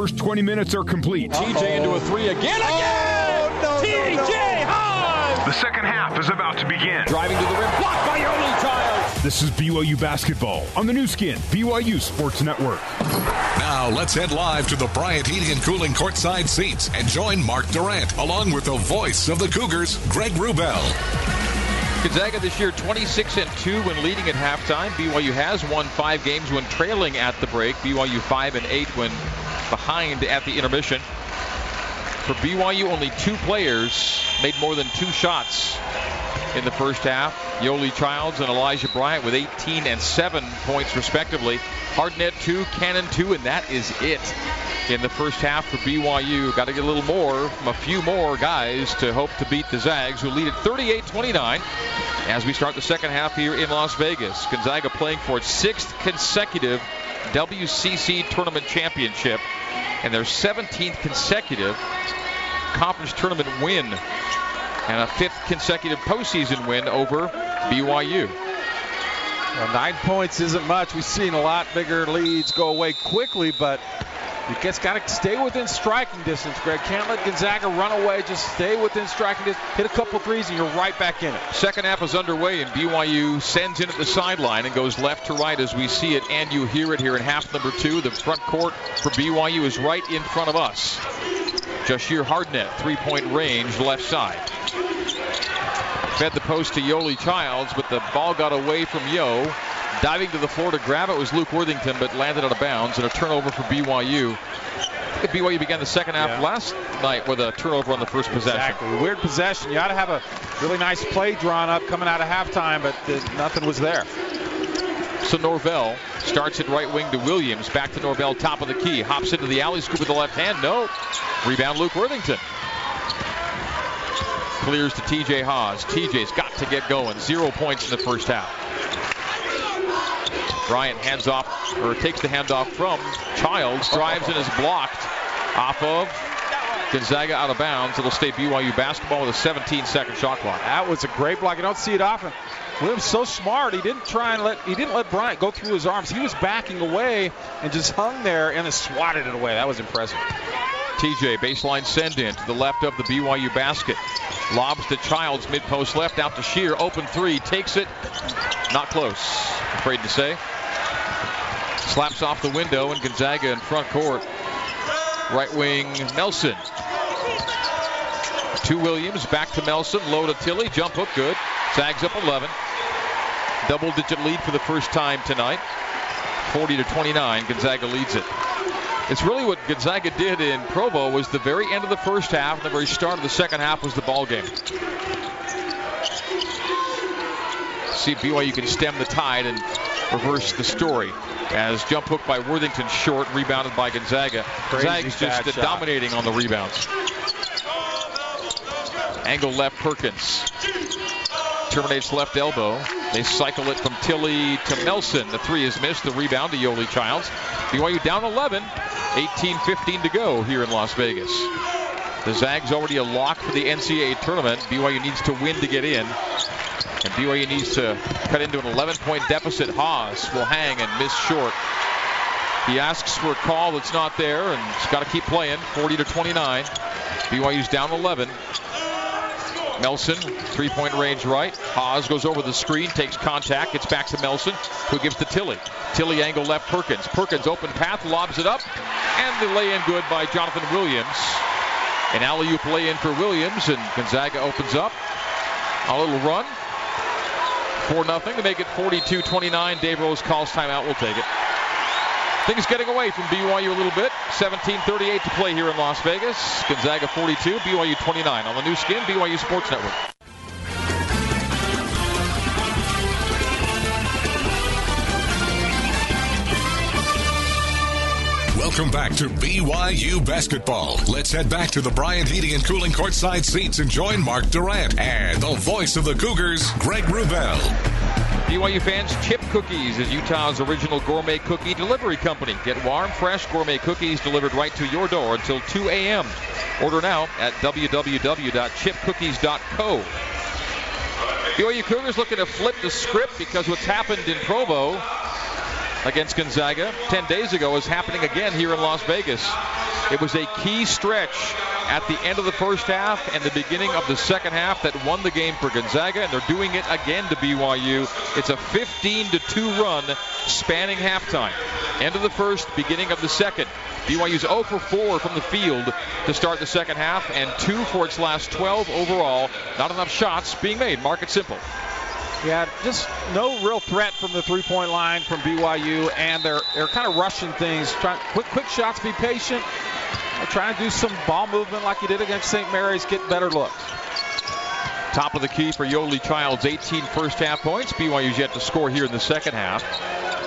first 20 minutes are complete. TJ into a three again. Oh, again! Oh, no, TJ no, no. Haws! The second half is about to begin. Driving to the rim, blocked by Yoeli Childs. This is BYU basketball on the Nu Skin, BYU Sports Network. Now let's head live to the Bryant Heating and Cooling courtside seats and join Mark Durrant along with the voice of the Cougars, Greg Wrubell. Gonzaga this year 26 and 2 when leading at halftime. BYU has won five games when trailing at the break. BYU 5 and 8 when behind at the intermission. For BYU, only two players made more than two shots in the first half. Yoeli Childs and Elijah Bryant with 18 and 7 points respectively. Hardnett 2, Cannon 2, and that is it in the first half for BYU. Got to get a little more from a few more guys to hope to beat the Zags, who lead at 38-29 as we start the second half here in Las Vegas. Gonzaga playing for its sixth consecutive WCC tournament championship and their 17th consecutive conference tournament win and a fifth consecutive postseason win over BYU. Well, nine points isn't much. We've seen a lot bigger leads go away quickly, but you just got to stay within striking distance, Greg. Can't let Gonzaga run away. Just stay within striking distance. Hit a couple threes, and you're right back in it. Second half is underway, and BYU sends in at the sideline and goes left to right as we see it, and you hear it here in half number two. The front court for BYU is right in front of us. Jahshire Hardnett, three-point range, left side. Fed the post to Yoeli Childs, but the ball got away from Yo. Diving to the floor to grab it was Luke Worthington, but landed out of bounds, and a turnover for BYU. BYU began the second half Yeah. last night with a turnover on the first possession. Exactly. Weird possession. You ought to have a really nice play drawn up coming out of halftime, but nothing was there. So Norvell starts at right wing to Williams. Back to Norvell, top of the key. Hops into the alley, scoop with the left hand. No. Rebound Luke Worthington. Clears to TJ Haws. TJ's got to get going. Zero points in the first half. Bryant hands off, or takes the handoff from Childs. Drives and is blocked off of Gonzaga out of bounds. It'll stay BYU basketball with a 17 second shot clock. That was a great block. You don't see it often. Williams so smart. He didn't try and let he didn't let Bryant go through his arms. He was backing away and just hung there and then swatted it away. That was impressive. TJ baseline send in to the left of the BYU basket. Lobs to Childs mid post left out to Shear. Open three. Takes it. Not close. Afraid to say. Slaps off the window and Gonzaga in front court. Right wing Melson. To Williams. Back to Melson. Low to Tillie. Jump hook good. Zags up 11. Double digit lead for the first time tonight. 40 to 29. Gonzaga leads it. It's really what Gonzaga did in Provo was the very end of the first half and the very start of the second half was the ball game. See if BYU can stem the tide and reverse the story. As jump hook by Worthington short, rebounded by Gonzaga. Crazy Gonzaga's just shot. dominating on the rebounds. Angle left Perkins. Terminates left elbow. They cycle it from Tillie to Melson. The three is missed. The rebound to Yoeli Childs. BYU down 11. 18-15 to go here in Las Vegas. The Zags already a lock for the NCAA tournament. BYU needs to win to get in. And BYU needs to cut into an 11-point deficit. Haws will hang and miss short. He asks for a call that's not there, and he's got to keep playing. 40 to 29. BYU's down 11. Melson, three-point range right. Haws goes over the screen, takes contact, gets back to Melson, who gives to Tillie. Tillie angle left Perkins. Perkins open path, lobs it up, and the lay-in good by Johnathan Williams. An alley-oop lay-in for Williams, and Gonzaga opens up. A little run. 4 nothing to make it 42-29. Dave Rose calls timeout. We'll take it. Things getting away from BYU a little bit. 17:38 to play here in Las Vegas. Gonzaga 42, BYU 29 on the Nu Skin, BYU Sports Network. Welcome back to BYU basketball. Let's head back to the Bryant Heating and Cooling courtside seats and join Mark Durrant and the voice of the Cougars, Greg Wrubell. BYU fans, Chip Cookies is Utah's original gourmet cookie delivery company. Get warm, fresh gourmet cookies delivered right to your door until 2 a.m. Order now at www.chipcookies.co. BYU Cougars looking to flip the script because what's happened in Provo against Gonzaga 10 days ago is happening again here in Las Vegas. It was a key stretch at the end of the first half and the beginning of the second half that won the game for Gonzaga, and they're doing it again to BYU. It's a 15 to 2 run spanning halftime. End of the first, beginning of the second. BYU's 0 for 4 from the field to start the second half, and 2 for its last 12 overall. Not enough shots being made. Mark it simple. Yeah, just no real threat from the three-point line from BYU, and they're they're kind of rushing things. Trying quick quick shots, be patient. Trying to do some ball movement like you did against St. Mary's, get better looks. Top of the key for Yoeli Childs, 18 first half points. BYU's yet to score here in the second half.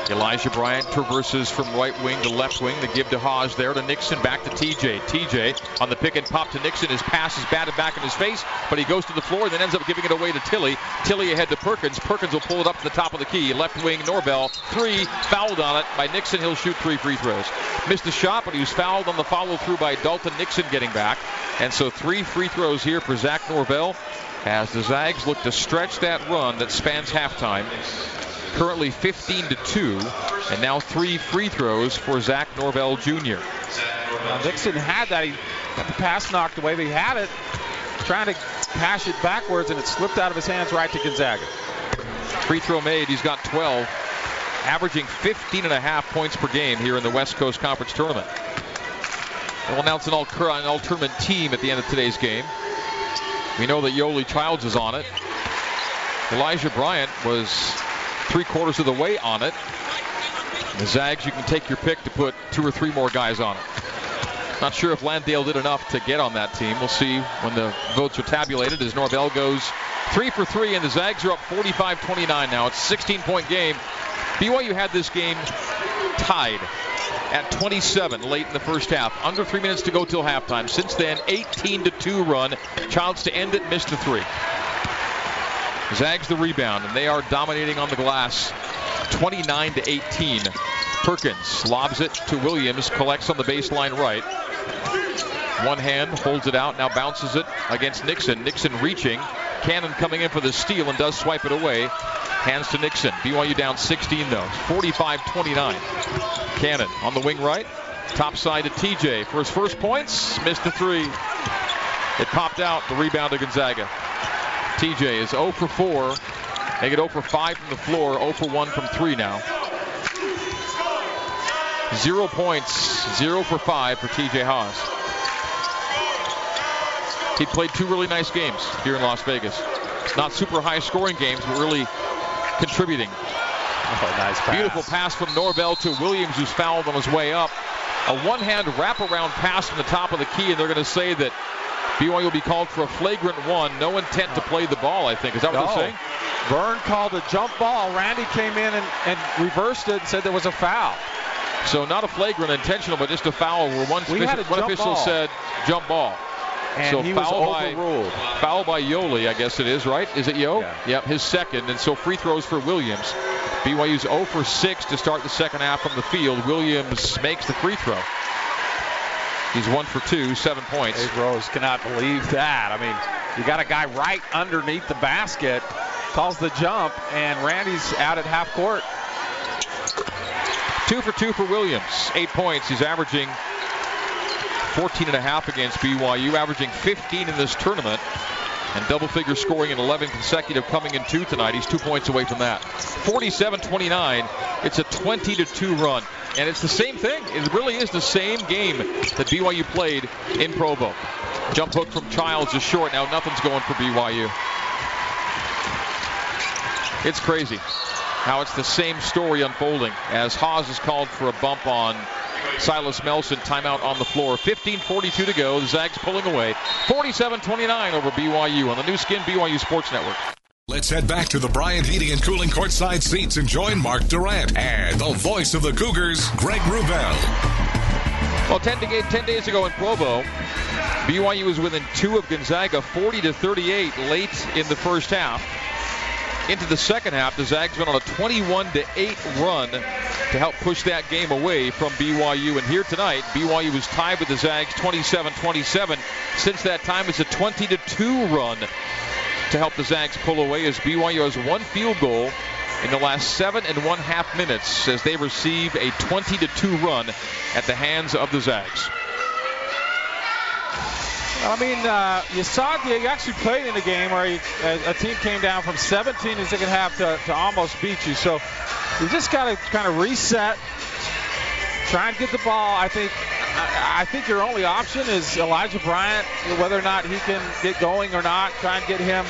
Elijah Bryant traverses from right wing to left wing. The give to Haws there to Nixon, back to TJ. TJ on the pick and pop to Nixon. His pass is batted back in his face, but he goes to the floor and then ends up giving it away to Tillie. Tillie ahead to Perkins. Perkins will pull it up to the top of the key. Left wing, Norvell. Three, fouled on it by Nixon. He'll shoot three free throws. Missed the shot, but he was fouled on the follow through by Dalton Nixon getting back. And so three free throws here for Zach Norvell as the Zags look to stretch that run that spans halftime currently 15 to 2, and now three free throws for Zach Norvell Jr. Now Nixon had that. He got the pass knocked away, but he had it trying to pass it backwards, and it slipped out of his hands right to Gonzaga. Free throw made. He's got 12, averaging 15 and a half points per game here in the West Coast Conference Tournament. We'll announce an all, an all tournament team at the end of today's game. We know that Yoeli Childs is on it. Elijah Bryant was three quarters of the way on it. The Zags, you can take your pick to put two or three more guys on it. Not sure if Landale did enough to get on that team. We'll see when the votes are tabulated as Norvell goes three for three, and the Zags are up 45-29 now. It's a 16-point game. BYU had this game tied at 27 late in the first half. Under three minutes to go till halftime. Since then, 18 to 2 run. Childs to end it, missed the three. Zags the rebound, and they are dominating on the glass 29 to 18. Perkins lobs it to Williams, collects on the baseline right. One hand holds it out, now bounces it against Nixon. Nixon reaching. Cannon coming in for the steal and does swipe it away. Hands to Nixon. BYU down 16 though. 45-29. Cannon on the wing right. Top side to TJ for his first points. Missed the three. It popped out. The rebound to Gonzaga. TJ is 0 for 4. They get 0 for 5 from the floor, 0 for 1 from 3 now. Zero points, 0 for 5 for TJ Haws. He played two really nice games here in Las Vegas. Not super high scoring games, but really contributing. Oh, nice pass. Beautiful pass from Norvell to Williams, who's fouled on his way up. A one hand wraparound pass from the top of the key, and they're going to say that BYU will be called for a flagrant one. No intent to play the ball, I think. Is that what no. they're saying? Vern called a jump ball. Randy came in and, and reversed it and said there was a foul. So not a flagrant intentional, but just a foul where one, official, one official said jump ball. And so he foul was overruled. By, foul by Yoeli, I guess it is, right? Is it Yo? Yeah. Yep, his second. And so free throws for Williams. BYU's 0 for 6 to start the second half from the field. Williams makes the free throw. He's one for two, seven points. Dave Rose cannot believe that. I mean, you got a guy right underneath the basket, calls the jump, and Randy's out at half court. Two for two for Williams, eight points. He's averaging 14 and a half against BYU, averaging 15 in this tournament, and double figure scoring in 11 consecutive coming in two tonight. He's two points away from that. 47-29. It's a 20 to two run. And it's the same thing. It really is the same game that BYU played in Provo. Jump hook from Childs is short. Now nothing's going for BYU. It's crazy how it's the same story unfolding as Haws is called for a bump on Silas Melson. Timeout on the floor. 15:42 to go. The Zags pulling away. 47-29 over BYU on the Nu Skin BYU Sports Network. Let's head back to the Bryant Heating and Cooling courtside seats and join Mark Durrant and the voice of the Cougars, Greg Wrubell. Well, 10, to 10 days ago in Provo, BYU was within two of Gonzaga, 40 to 38, late in the first half. Into the second half, the Zags went on a 21 to 8 run to help push that game away from BYU. And here tonight, BYU was tied with the Zags 27-27. Since that time, it's a 20-2 run to help the Zags pull away as BYU has one field goal in the last seven and one half minutes as they receive a 20-2 run at the hands of the Zags. I mean, uh, you saw. You actually played in a game where you, a, team came down from 17 in the second half to, to almost beat you. So you just got to kind of reset, try and get the ball. I think I think your only option is Elijah Bryant, whether or not he can get going or not. Try and get him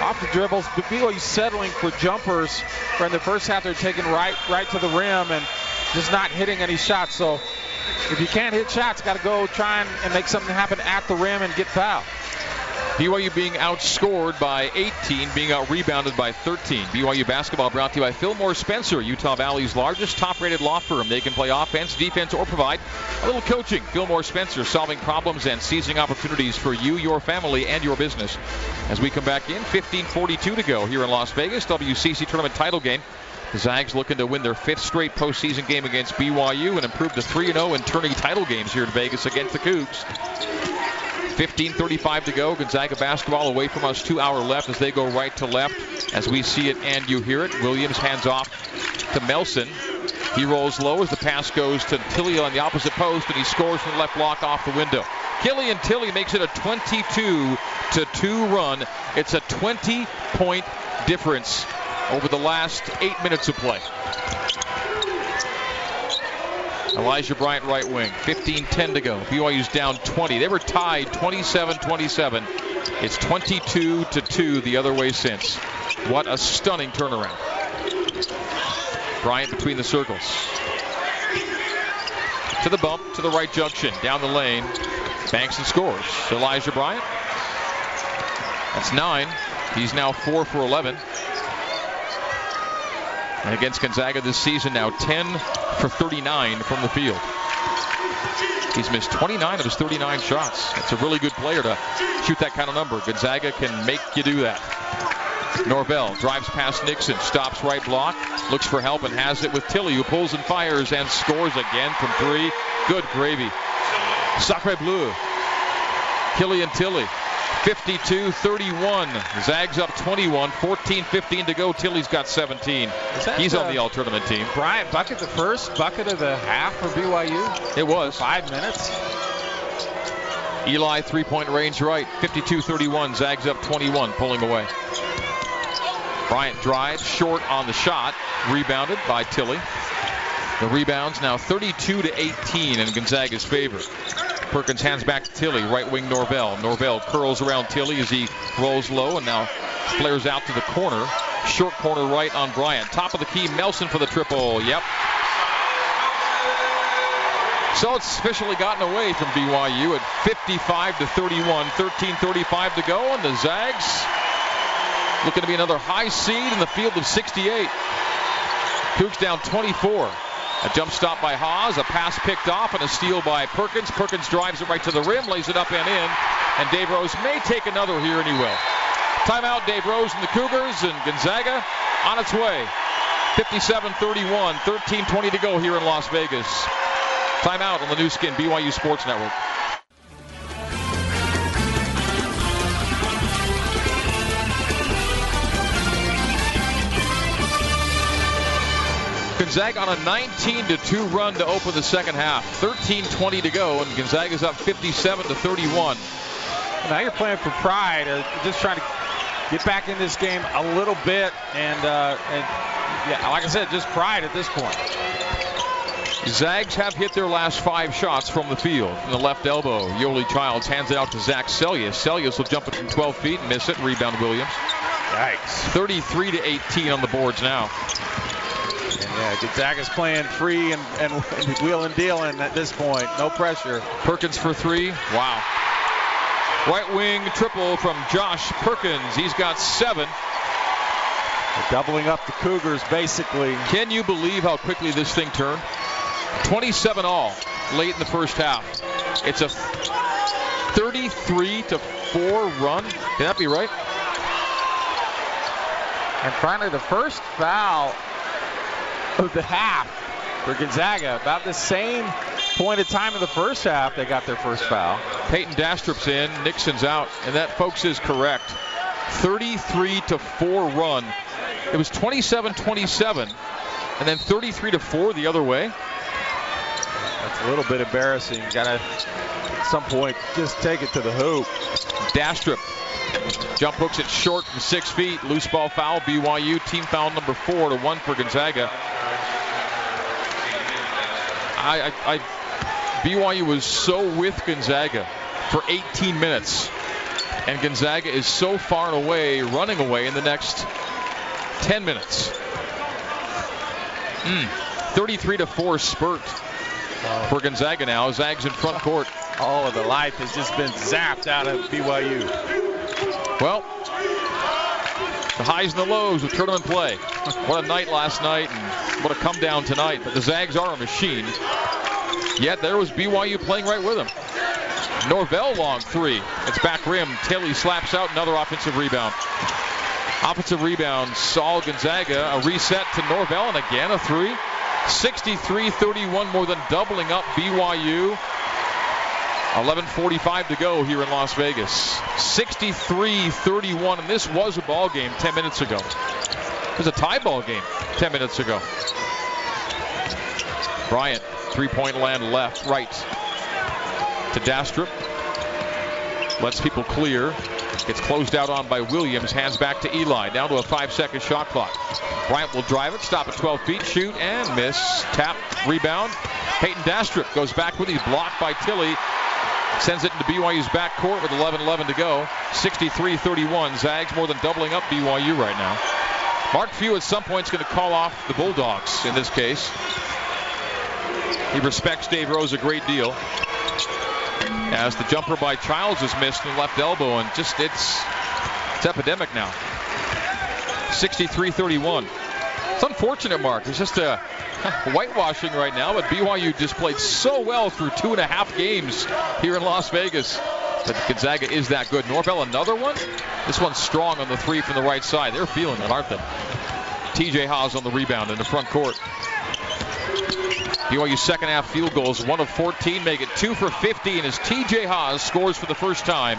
off the dribbles. But BYU settling for jumpers. Where in the first half they're taking right right to the rim and just not hitting any shots. So if you can't hit shots, got to go try and, and make something happen at the rim and get fouled. BYU being outscored by 18, being out rebounded by 13. BYU basketball brought to you by Fillmore Spencer, Utah Valley's largest top rated law firm. They can play offense, defense, or provide a little coaching. Fillmore Spencer solving problems and seizing opportunities for you, your family, and your business. As we come back in, 15:42 to go here in Las Vegas, WCC tournament title game. The Zags looking to win their fifth straight postseason game against BYU and improve to 3-0 in tourney title games here in Vegas against the Cougs. 15:35 to go. Gonzaga basketball away from us. Two hour left as they go right to left. As we see it and you hear it. Williams hands off to Melson. He rolls low as the pass goes to Tillie on the opposite post, and he scores from the left block off the window. Killian Tillie makes it a 22 to 2 run. It's a 20 point difference over the last eight minutes of play. Elijah Bryant, right wing. 15-10 to go. BYU's down 20. They were tied 27-27. It's 22 to 2 the other way since. What a stunning turnaround. Bryant between the circles. To the bump, to the right junction, down the lane. Banks and scores. Elijah Bryant. That's nine. He's now four for 11. And against Gonzaga this season now 10 for 39 from the field. He's missed 29 of his 39 shots. It's a really good player to shoot that kind of number. Gonzaga can make you do that. Norvell drives past Nixon, stops right block, looks for help and has it with Tillie, who pulls and fires and scores again from three. Good gravy. Sacre Bleu. Killian Tillie 52-31. Zags up 21. 14-15 to go. Tillie's got 17. He's on uh, the all tournament team. Bryant bucket the first bucket of the half for BYU. It was five minutes. Eli three-point range right. 52-31. Zags up 21, pulling away. Bryant drives short on the shot, rebounded by Tillie. The rebounds now 32 to 18 in Gonzaga's favor. Perkins hands back to Tillie, right wing Norvell. Norvell curls around Tillie as he rolls low and now flares out to the corner. Short corner right on Bryant. Top of the key, Melson for the triple. Yep. So it's officially gotten away from BYU at 55 to 31, 13:35 to go, and the Zags looking to be another high seed in the field of 68. Cougs down 24. A jump stop by Haws, a pass picked off, and a steal by Perkins. Perkins drives it right to the rim, lays it up and in, and Dave Rose may take another here, and he will. Timeout, Dave Rose and the Cougars, and Gonzaga on its way. 57-31, 13-20 to go here in Las Vegas. Timeout on the Nu Skin BYU Sports Network. Gonzaga on a 19 to 2 run to open the second half. 13-20 to go, and Gonzaga's up 57 to 31. Now you're playing for pride, uh, just trying to get back in this game a little bit, and, uh, and yeah, like I said, just pride at this point. Zags have hit their last five shots from the field. In the left elbow, Yoeli Childs hands it out to Zach Seljaas. Seljaas will jump it from 12 feet and miss it. Rebound Williams. Yikes. 33 to 18 on the boards now. And yeah, Gonzaga's playing free and, and, and wheeling dealing at this point. No pressure. Perkins for three. Wow. Right wing triple from Josh Perkins. He's got seven. They're doubling up the Cougars basically. Can you believe how quickly this thing turned? 27 all late in the first half. It's a 33 to 4 run. Can that be right? And finally, the first foul of the half for Gonzaga. About the same point of time in the first half, they got their first foul. Payton Dastrup's in, Nixon's out, and that, folks, is correct. 33 to 4 run. It was 27-27, and then 33 to 4 the other way. That's a little bit embarrassing. Got to at some point, just take it to the hoop. Dastrup jump hooks it short from six feet. Loose ball foul. BYU team foul number four to one for Gonzaga. I, I, I BYU was so with Gonzaga for 18 minutes, and Gonzaga is so far and away running away in the next 10 minutes. Mm. 33 to four spurt for Gonzaga now. Zags in front court. All of the life has just been zapped out of BYU. Well, the highs and the lows of tournament play. What a night last night, and what a come down tonight. But the Zags are a machine. Yet there was BYU playing right with them. Norvell long three. It's back rim. Tillie slaps out another offensive rebound. Offensive rebound, Saul Gonzaga. A reset to Norvell, and again a three. 63-31, more than doubling up BYU. 11:45 to go here in Las Vegas. 63-31, and this was a ball game 10 minutes ago. It was a tie ball game 10 minutes ago. Bryant, three-point land left, right to Dastrup. Lets people clear. Gets closed out on by Williams. Hands back to Eli. Down to a five-second shot clock. Bryant will drive it. Stop at 12 feet. Shoot and miss. Tap. Rebound. Payton Dastrup goes back with. He's blocked by Tillie. Sends it into BYU's backcourt with 11-11 to go. 63-31. Zags more than doubling up BYU right now. Mark Few at some point is going to call off the Bulldogs in this case. He respects Dave Rose a great deal. As the jumper by Childs is missed in the left elbow, and just it's it's epidemic now. 63-31. It's unfortunate, Mark. It's just uh, a whitewashing right now, but BYU just played so well through two and a half games here in Las Vegas. But Gonzaga is that good. Norvell, another one. This one's strong on the three from the right side. They're feeling it, aren't they? TJ Haws on the rebound in the front court. BYU second half field goals, one of 14, make it two for 15 as TJ Haws scores for the first time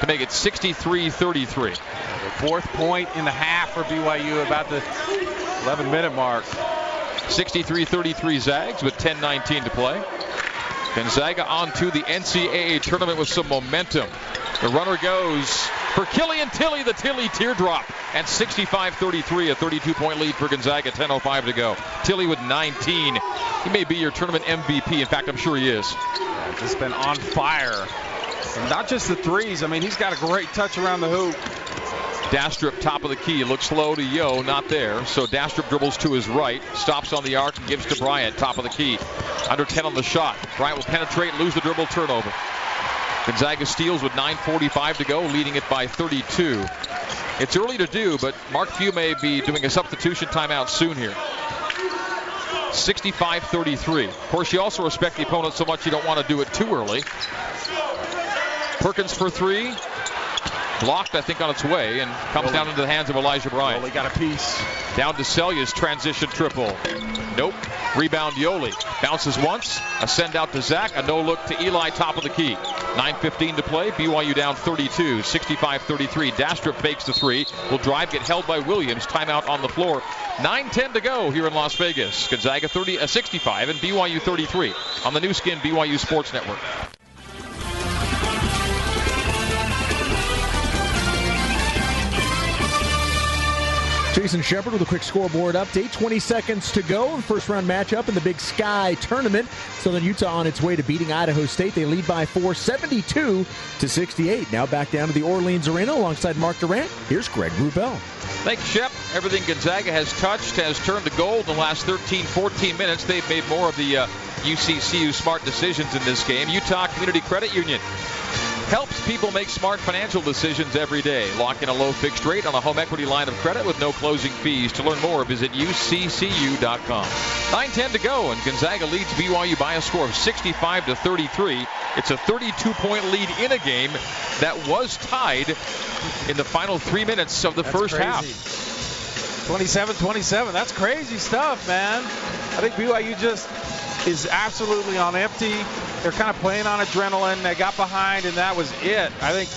to make it 63-33. The fourth point in the half for BYU, about the 11 minute mark. 63-33 Zags with 10-19 to play. Gonzaga on to the NCAA tournament with some momentum. The runner goes for Killian Tillie, the Tillie teardrop, and 65-33, a 32-point lead for Gonzaga, 10:05 to go. Tillie with 19. He may be your tournament MVP. In fact, I'm sure he is. Yeah, just been on fire. And not just the threes. I mean, he's got a great touch around the hoop. Dastrup, top of the key, looks low to Yo, not there. So Dastrup dribbles to his right, stops on the arc, and gives to Bryant, top of the key. Under 10 on the shot. Bryant will penetrate, lose the dribble, turnover. Gonzaga steals with 9.45 to go, leading it by 32. It's early to do, but Mark Few may be doing a substitution timeout soon here. 65-33. Of course, you also respect the opponent so much you don't want to do it too early. Perkins for three. Blocked, I think, on its way and comes down into the hands of Elijah Bryant. Well, got a piece. Down to Seljaas transition triple. Nope. Rebound Yoeli. Bounces once. A send out to Zach. A no look to Eli, top of the key. 9.15 to play. BYU down 32. 65-33. Dastrup fakes the three. Will drive, get held by Williams. Timeout on the floor. 9.10 to go here in Las Vegas. Gonzaga 30, uh, 65 and BYU 33 on the Nu Skin BYU Sports Network. Jason Shepard with a quick scoreboard update. 20 seconds to go. First round matchup in the Big Sky tournament. Southern Utah on its way to beating Idaho State. They lead by 4, 72 to 68. Now back down to the Orleans Arena alongside Mark Durrant. Here's Greg Wrubell. Thanks, Shep. Everything Gonzaga has touched has turned to gold in the last 13, 14 minutes. They've made more of the uh, UCCU smart decisions in this game. Utah Community Credit Union helps people make smart financial decisions every day. Lock in a low fixed rate on a home equity line of credit with no closing fees. To learn more, visit uccu.com. 9:10 to go, and Gonzaga leads BYU by a score of 65 to 33. It's a 32-point lead in a game that was tied in the final three minutes of the That's first crazy. half. 27-27. That's crazy stuff, man. I think BYU just is absolutely on empty. They're kind of playing on adrenaline. They got behind, and that was it. I think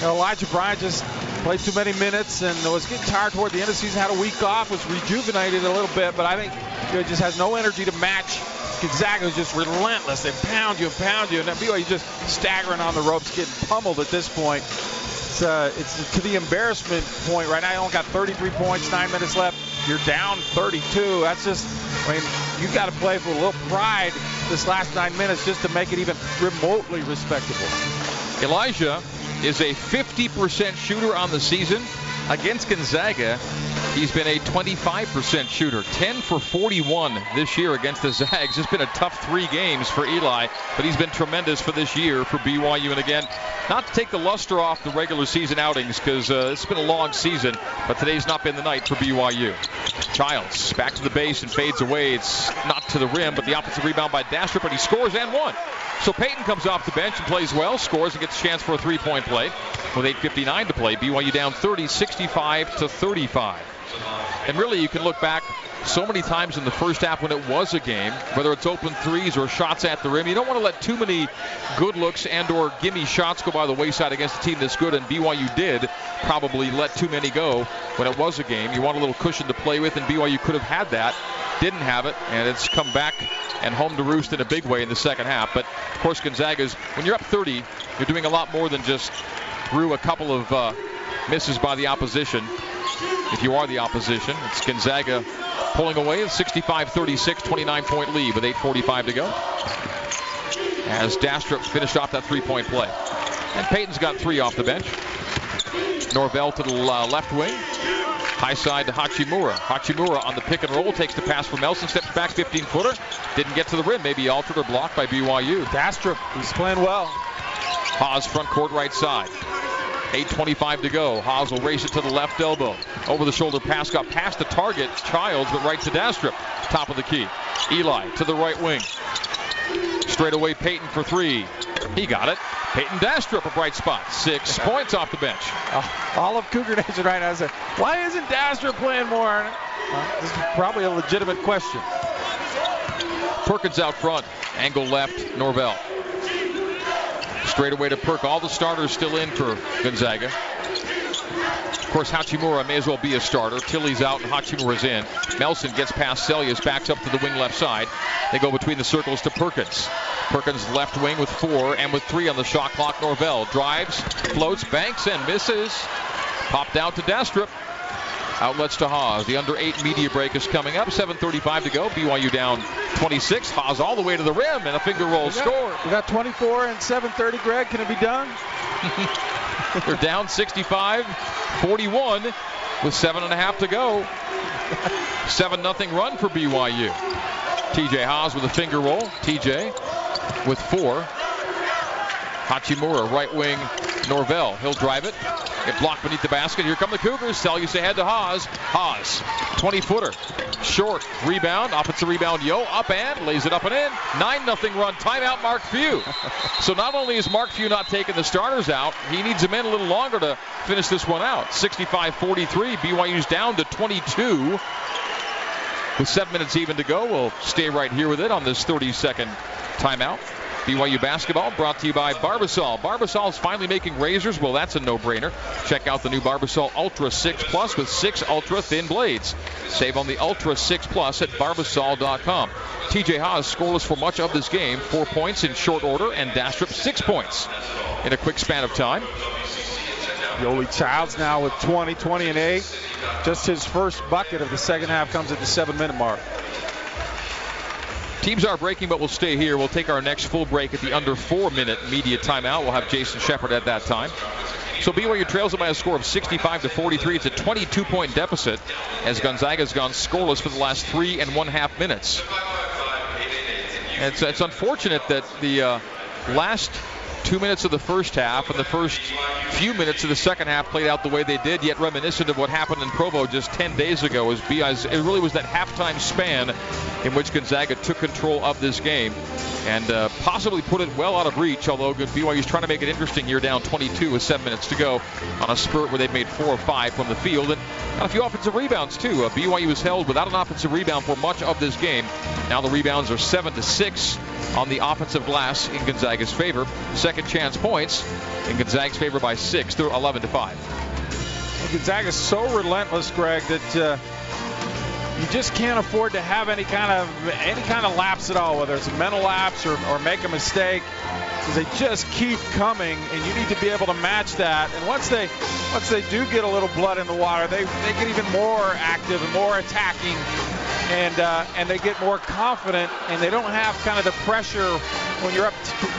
you know, Elijah Bryant just played too many minutes and was getting tired toward the end of the season. Had a week off, was rejuvenated a little bit, but I think you know, just has no energy to match Gonzaga was just relentless. They pound you and pound you, and BYU just staggering on the ropes, getting pummeled at this point. It's, uh, it's to the embarrassment point right now. You only got 33 points, nine minutes left. You're down 32. That's just, I mean, you got to play with a little pride this last nine minutes just to make it even remotely respectable. Elijah is a 50% shooter on the season. Against Gonzaga, he's been a 25% shooter, 10 for 41 this year against the Zags. It's been a tough three games for Eli, but he's been tremendous for this year for BYU. And again, not to take the luster off the regular season outings because uh, it's been a long season, but today's not been the night for BYU. Childs back to the base and fades away. It's not to the rim, but the offensive rebound by Dastrup, but he scores and one. So Payton comes off the bench and plays well, scores and gets a chance for a three-point play with 8:59 to play. BYU down 30, 65 to 35. And really, you can look back so many times in the first half when it was a game, whether it's open threes or shots at the rim. You don't want to let too many good looks and or gimme shots go by the wayside against a team this good, and BYU did probably let too many go when it was a game. You want a little cushion to play with, and BYU could have had that. Didn't have it, and it's come back and home to roost in a big way in the second half. But of course, Gonzaga's when you're up 30, you're doing a lot more than just through a couple of uh, misses by the opposition. If you are the opposition, it's Gonzaga pulling away a 65-36, 29-point lead with 8:45 to go. As Dastrup finished off that three-point play, and Payton's got three off the bench. Norvell to the uh, left wing. High side to Hachimura. Hachimura on the pick and roll takes the pass from Melson, steps back 15 footer. Didn't get to the rim, maybe altered or blocked by BYU. Dastrup, he's playing well. Haws front court right side. 8.25 to go. Haws will race it to the left elbow. Over the shoulder pass got past the target, Childs, but right to Dastrup. Top of the key. Eli to the right wing. Straight away Payton for three. He got it. Payton Dastrup a bright spot. Six points off the bench. all of Cougar Nation right now is saying, why isn't Dastrup playing more? Uh, this is probably a legitimate question. Perkins out front. Angle left. Norvell. Straight away to Perk. All the starters still in for Gonzaga. Of course, Hachimura may as well be a starter. Tillie's out and Hachimura's in. Melson gets past Seljaas, backs up to the wing left side. They go between the circles to Perkins. Perkins left wing with four and with three on the shot clock. Norvell drives, floats, banks, and misses. Popped out to Dastrup. Outlets to Haws. The under eight media break is coming up. 7.35 to go. BYU down 26. Haws all the way to the rim and a finger roll we got, score. We got 24 and 7.30, Greg. Can it be done? They're down 65 41 with seven and a half to go. 7 nothing run for BYU. TJ Haws with a finger roll. TJ with four. Hachimura, right wing, Norvell. He'll drive it. Get blocked beneath the basket. Here come the Cougars. Seljaas ahead to Haws. Haws, 20 footer. Short. Rebound. Offensive rebound. Yo. Up and lays it up and in. 9 nothing run. Timeout, Mark Few. so not only is Mark Few not taking the starters out, he needs them in a little longer to finish this one out. 65 43. BYU's down to 22. With seven minutes even to go, we'll stay right here with it on this 30 second timeout. BYU basketball brought to you by Barbasol. Barbasol is finally making razors. Well, that's a no-brainer. Check out the new Barbasol Ultra 6 Plus with six ultra thin blades. Save on the Ultra 6 Plus at barbasol.com. TJ Haws scoreless for much of this game. Four points in short order, and Dastrup six points in a quick span of time. Yoeli Childs now with 20, 20 and 8. Just his first bucket of the second half comes at the seven minute mark. Teams are breaking, but we'll stay here. We'll take our next full break at the under four minute media timeout. We'll have Jason Shepard at that time. So BYU trails it by a score of 65 to 43. It's a 22 point deficit as Gonzaga's gone scoreless for the last three and one half minutes. It's, it's unfortunate that the uh, last two minutes of the first half and the first few minutes of the second half played out the way they did, yet reminiscent of what happened in Provo just 10 days ago. As BI's, it really was that halftime span in which Gonzaga took control of this game and uh, possibly put it well out of reach, although BYU's trying to make it interesting here down 22 with seven minutes to go on a spurt where they've made four or five from the field and a few offensive rebounds too. Uh, BYU was held without an offensive rebound for much of this game. Now the rebounds are seven to six on the offensive glass in Gonzaga's favor. Second chance points in Gonzaga's favor by six through 11 to five. Gonzaga is so relentless, Greg, that uh, you just can't afford to have any kind of any kind of lapse at all, whether it's a mental lapse or, or make a mistake. They just keep coming, and you need to be able to match that. And once they once they do get a little blood in the water, they they get even more active and more attacking and uh, and they get more confident and they don't have kind of the pressure when you're up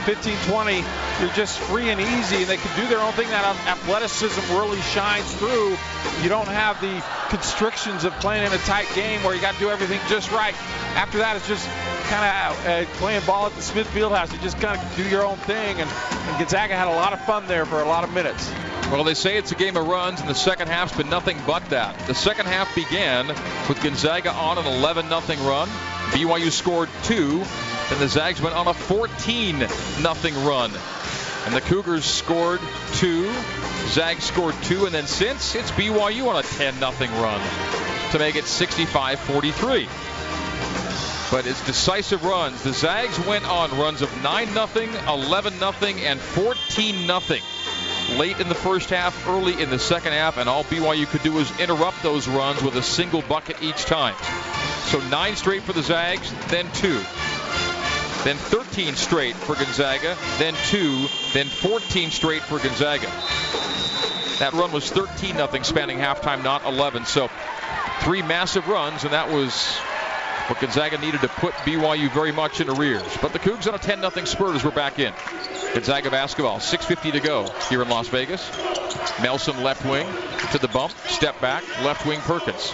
15 20 you're just free and easy and they can do their own thing. That athleticism really shines through. You don't have the constrictions of playing in a tight game where you got to do everything just right. After that it's just kind of uh, playing ball at the Smith Field House you just kind of do your own thing and, and Gonzaga had a lot of fun there for a lot of minutes well, they say it's a game of runs, and the second half's been nothing but that. The second half began with Gonzaga on an 11 0 run. BYU scored two. Then the Zags went on a 14 0 run. And the Cougars scored two. Zags scored two. And then since, it's BYU on a 10 0 run to make it 65 43. But it's decisive runs. The Zags went on runs of 9 0, 11 0, and 14 0 late in the first half, early in the second half, and all BYU could do was interrupt those runs with a single bucket each time. So nine straight for the Zags, then two. Then 13 straight for Gonzaga, then two, then 14 straight for Gonzaga. That run was 13 0 spanning halftime, not 11. So three massive runs, and that was what Gonzaga needed to put BYU very much in arrears. But the Cougs on a 10 0 spurt as we're back in. Gonzaga basketball, 6.50 to go here in Las Vegas. Melson left wing to the bump, step back, left wing Perkins.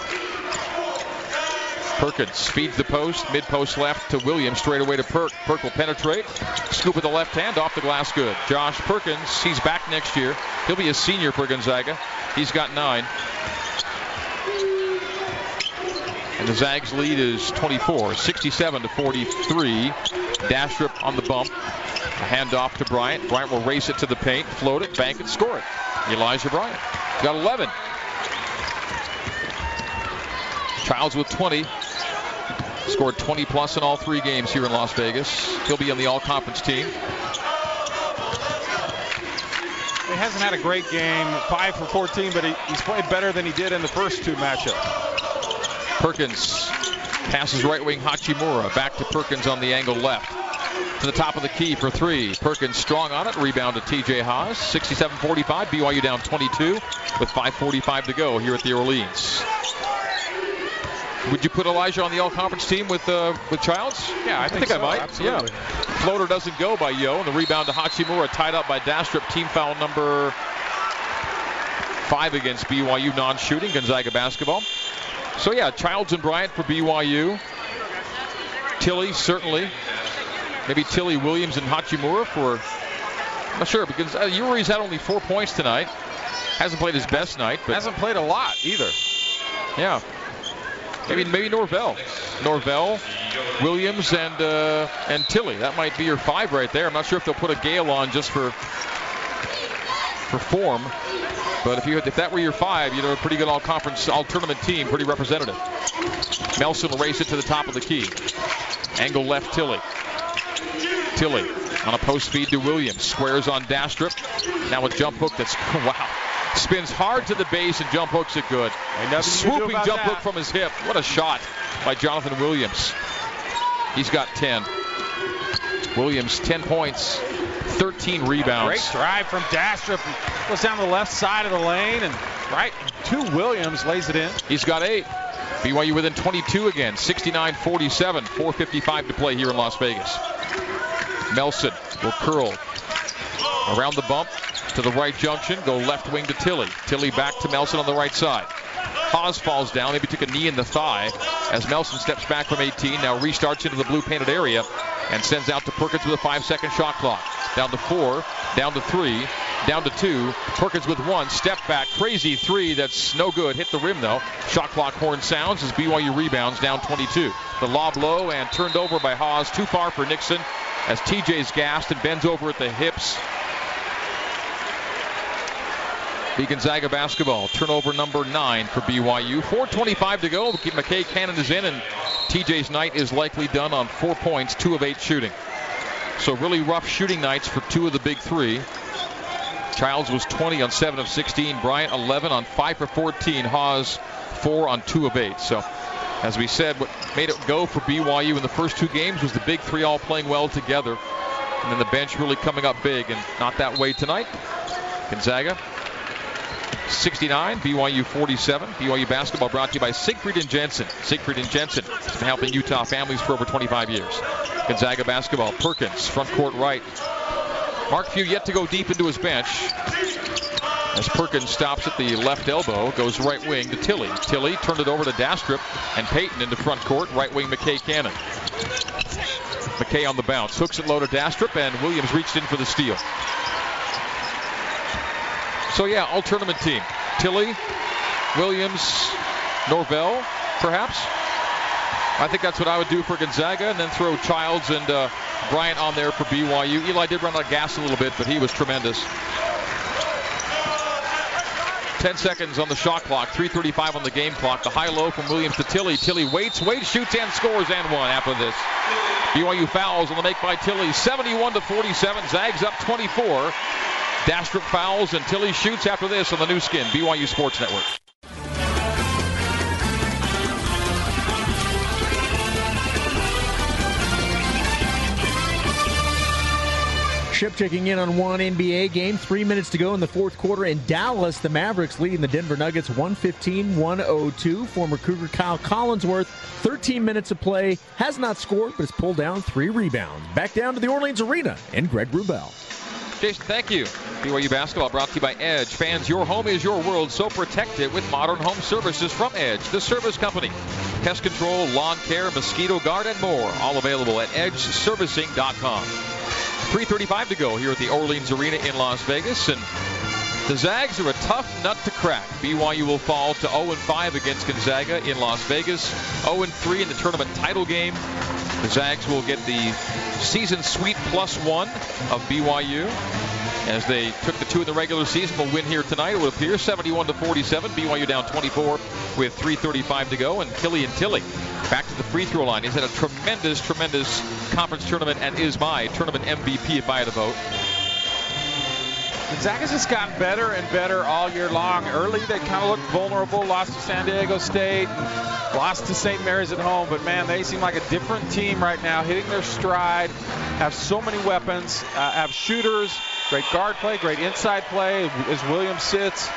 Perkins speeds the post, mid post left to Williams, straight away to Perk. Perk will penetrate, scoop with the left hand, off the glass, good. Josh Perkins, he's back next year. He'll be a senior for Gonzaga. He's got nine. And the Zags lead is 24, 67 to 43. Dastrup on the bump. A handoff to Bryant. Bryant will race it to the paint, float it, bank it, score it. Elijah Bryant got 11. Childs with 20. Scored 20 plus in all three games here in Las Vegas. He'll be on the all conference team. He hasn't had a great game, 5 for 14, but he, he's played better than he did in the first two matchups. Perkins passes right wing Hachimura. Back to Perkins on the angle left. To the top of the key for three. Perkins strong on it. Rebound to TJ Haws. 67-45. BYU down 22 with 5.45 to go here at the Orleans. Would you put Elijah on the all-conference team with uh, with Childs? Yeah, I think, I, think so. I might. Absolutely. Yeah. Floater doesn't go by Yo, and the rebound to Hachimura tied up by Dastrup. Team foul number five against BYU non-shooting Gonzaga basketball. So yeah, Childs and Bryant for BYU. Tillie certainly. Maybe Tillie Williams and Hachimura for. I'm not sure because uh, Yuri's had only four points tonight. Hasn't played his best night, but hasn't played a lot either. Yeah. Maybe maybe Norvell, Norvell, Williams, and uh, and Tillie. That might be your five right there. I'm not sure if they'll put a Gale on just for for form. But if you if that were your five, you'd have a pretty good all-conference, all-tournament team, pretty representative. Melson will race it to the top of the key. Angle left Tilly. Tillie on a post feed to Williams. Squares on Dastrup. Now a jump hook that's wow. Spins hard to the base and jump hooks it good. Swooping jump that. hook from his hip. What a shot by Johnathan Williams. He's got 10. Williams 10 points, 13 rebounds. Great drive from Dastrup. Goes down the left side of the lane and right to Williams lays it in. He's got eight. BYU within 22 again, 69-47, 4:55 to play here in Las Vegas. Melson will curl around the bump to the right junction, go left wing to Tillie. Tillie back to Melson on the right side. Haws falls down, maybe took a knee in the thigh as Melson steps back from 18, now restarts into the blue painted area and sends out to Perkins with a five second shot clock. Down to four, down to three, down to two. Perkins with one, step back, crazy three that's no good. Hit the rim though. Shot clock horn sounds as BYU rebounds down 22. The lob low and turned over by Haws, too far for Nixon as TJ's gassed and bends over at the hips. Be Gonzaga basketball. Turnover number nine for BYU. 4.25 to go. McKay Cannon is in, and TJ's night is likely done on four points, two of eight shooting. So really rough shooting nights for two of the big three. Childs was 20 on 7 of 16. Bryant 11 on 5 for 14. Haws 4 on 2 of 8. So As we said, what made it go for BYU in the first two games was the big three all playing well together. And then the bench really coming up big, and not that way tonight. Gonzaga 69, BYU 47. BYU basketball brought to you by Siegfried and Jensen. Siegfried and Jensen has been helping Utah families for over 25 years. Gonzaga basketball, Perkins, front court right. Mark Few yet to go deep into his bench. As Perkins stops at the left elbow, goes right wing to Tillie. Tillie turned it over to Dastrup and Payton into front court, right wing McKay Cannon. McKay on the bounce, hooks it low to Dastrup, and Williams reached in for the steal. So yeah, all tournament team. Tillie, Williams, Norvell, perhaps. I think that's what I would do for Gonzaga, and then throw Childs and uh, Bryant on there for BYU. Yoeli did run out of gas a little bit, but he was tremendous. 10 seconds on the shot clock, 3.35 on the game clock. The high low from Williams to Tillie. Tillie waits, waits, shoots, and scores, and one after this. BYU fouls on the make by Tillie, 71 to 47. Zags up 24. Dastrup fouls and Tillie shoots after this on the Nu Skin, BYU Sports Network. Ship checking in on one NBA game. Three minutes to go in the fourth quarter in Dallas. The Mavericks leading the Denver Nuggets 115 102. Former Cougar Kyle Collinsworth, 13 minutes of play, has not scored, but has pulled down three rebounds. Back down to the Orleans Arena and Greg Wrubell. Jason, thank you. BYU basketball brought to you by Edge. Fans, your home is your world, so protect it with modern home services from Edge, the service company. Pest control, lawn care, mosquito guard, and more. All available at edgeservicing.com. 3.35 to go here at the Orleans Arena in Las Vegas. And the Zags are a tough nut to crack. BYU will fall to 0-5 against Gonzaga in Las Vegas. 0-3 in the tournament title game. The Zags will get the season sweep plus one of BYU as they took the two in the regular season. Will win here tonight. It would appear 71 to 47. BYU down 24 with 3:35 to go. And Tillie and Tillie free throw line. He's had a tremendous, tremendous conference tournament and is my tournament MVP if I had a vote. Gonzaga's just gotten better and better all year long. Early, they kind of looked vulnerable, lost to San Diego State, lost to St. Mary's at home, but man, they seem like a different team right now, hitting their stride, have so many weapons, uh, have shooters, great guard play, great inside play as Williams sits.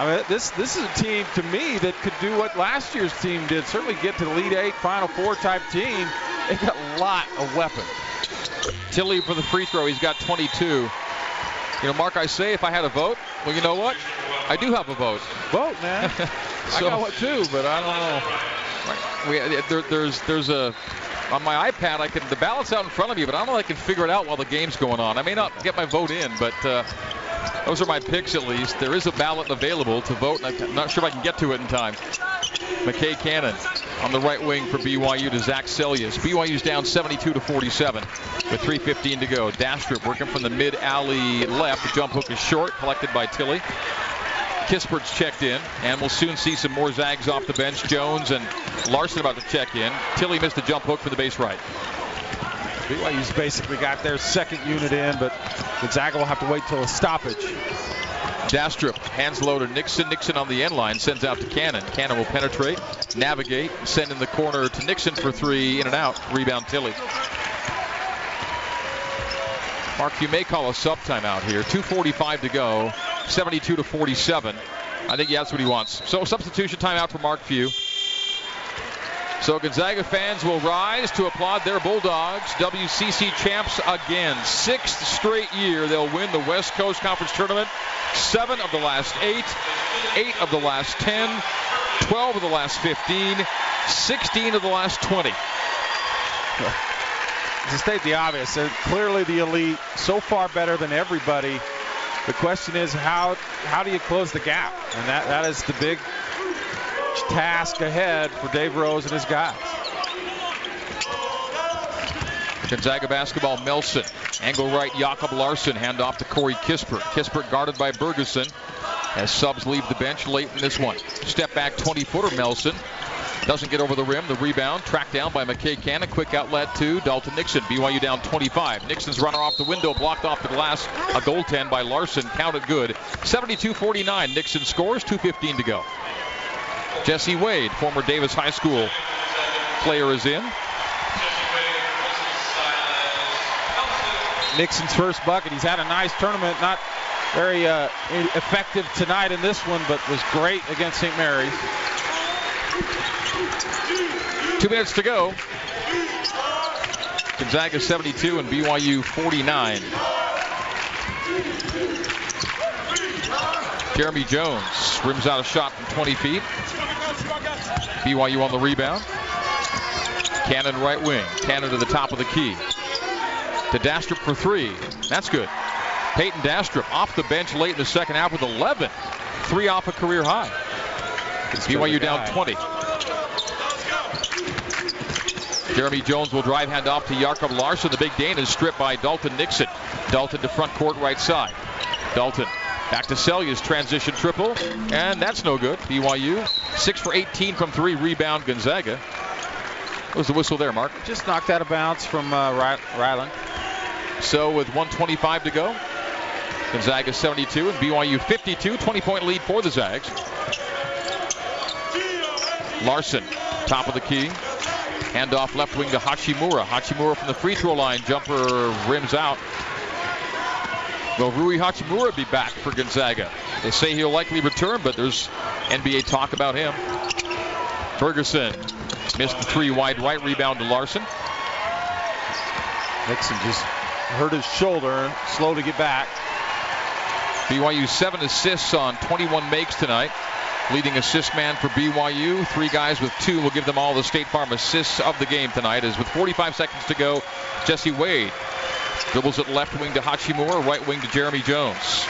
I mean, this this is a team to me that could do what last year's team did. Certainly get to the Elite Eight, Final Four type team. They got a lot of weapons. Tillie for the free throw. He's got 22. You know, Mark, I say if I had a vote, well, you know what? I do have a vote. Vote, man. so, I got one too, but I don't know. We, there, there's there's a on my iPad, I can the ballot's out in front of you, but I don't know if I can figure it out while the game's going on. I may not get my vote in, but uh, those are my picks at least. There is a ballot available to vote, I'm not sure if I can get to it in time. McKay Cannon on the right wing for BYU to Zach Seljaas. BYU's down 72 to 47 with 3.15 to go. Dastrup working from the mid alley left. The jump hook is short, collected by Tillie. Kispert's checked in, and we'll soon see some more Zags off the bench. Jones and Larsen about to check in. Tillie missed a jump hook for the base right. BYU's basically got their second unit in, but Gonzaga will have to wait till a stoppage. Dastrup hands low to Nixon. Nixon on the end line sends out to Cannon. Cannon will penetrate, navigate, send in the corner to Nixon for three, in and out. Rebound Tillie. Mark, you may call a sub timeout here. 2.45 to go, 72 to 47. I think that's what he wants. So substitution timeout for Mark Few. So Gonzaga fans will rise to applaud their Bulldogs, WCC champs again. Sixth straight year they'll win the West Coast Conference Tournament. Seven of the last eight, eight of the last 10, 12 of the last 15, 16 of the last 20. To state the obvious, they're clearly the elite, so far better than everybody. The question is how how do you close the gap? And that, that is the big task ahead for Dave Rose and his guys. Gonzaga basketball, Melson. Angle right, Jacob Larsen. Hand off to Corey Kispert. Kispert guarded by Bergersen as subs leave the bench late in this one. Step back 20-footer, Melson. Doesn't get over the rim. The rebound tracked down by McKay Cannon. Quick outlet to Dalton Nixon. BYU down 25. Nixon's runner off the window, blocked off the glass. A goaltend by Larsen. Counted good. 72-49. Nixon scores. 2.15 to go. Jesse Wade, former Davis High School player, is in. Nixon's first bucket. He's had a nice tournament. Not very uh, effective tonight in this one, but was great against St. Mary's. Two minutes to go. Gonzaga 72 and BYU 49. Jeremy Jones rims out a shot from 20 feet. BYU on the rebound. Cannon right wing. Cannon to the top of the key. To Dastrup for three. That's good. Payton Dastrup off the bench late in the second half with 11. Three off a career high. BYU down 20. Jeremy Jones will drive hand off to Jacob Larsen. The big Dane is stripped by Dalton Nixon. Dalton to front court right side. Dalton back to Seljaas transition triple. And that's no good. BYU 6 for 18 from three. Rebound Gonzaga. What was the whistle there, Mark? Just knocked out of bounds from uh, Rylan. So with 125 to go, Gonzaga 72 and BYU 52. 20 point lead for the Zags. Larsen, top of the key. Handoff left wing to Hachimura. Hachimura from the free throw line. Jumper rims out. Will Rui Hachimura be back for Gonzaga? They say he'll likely return, but there's NBA talk about him. Bergersen missed the three wide right rebound to Larsen. Nixon just hurt his shoulder, slow to get back. BYU seven assists on 21 makes tonight. Leading assist man for BYU. Three guys with two will give them all the State Farm assists of the game tonight. As with 45 seconds to go, Jesse Wade dribbles it left wing to Hachimura, right wing to Jeremy Jones.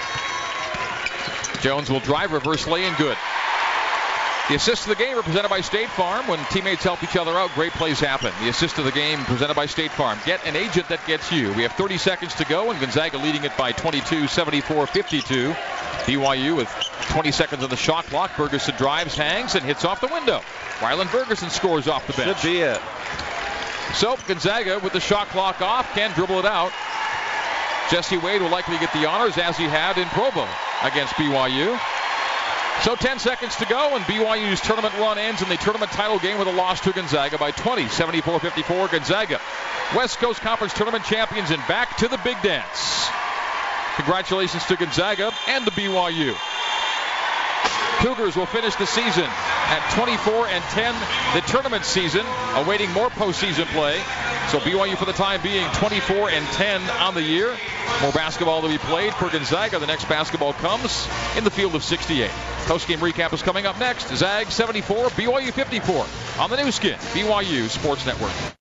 Jones will drive, reverse lay, and good. The assist of the game presented by State Farm. When teammates help each other out, great plays happen. The assist of the game presented by State Farm. Get an agent that gets you. We have 30 seconds to go, and Gonzaga leading it by 22, 74, 52. BYU with 20 seconds on the shot clock. Bergersen drives, hangs, and hits off the window. Rylan Bergersen scores off the bench. Should be it. So Gonzaga with the shot clock off can dribble it out. Jesse Wade will likely get the honors as he had in Provo against BYU. So 10 seconds to go, and BYU's tournament run ends in the tournament title game with a loss to Gonzaga by 20, 74-54. Gonzaga, West Coast Conference tournament champions, and back to the big dance. Congratulations to Gonzaga and to BYU. Cougars will finish the season at 24 and 10. The tournament season awaiting more postseason play. So BYU for the time being 24 and 10 on the year. More basketball to be played for Gonzaga. The next basketball comes in the field of 68. Post game recap is coming up next. Zag 74, BYU 54 on the Nu Skin, BYU Sports Network.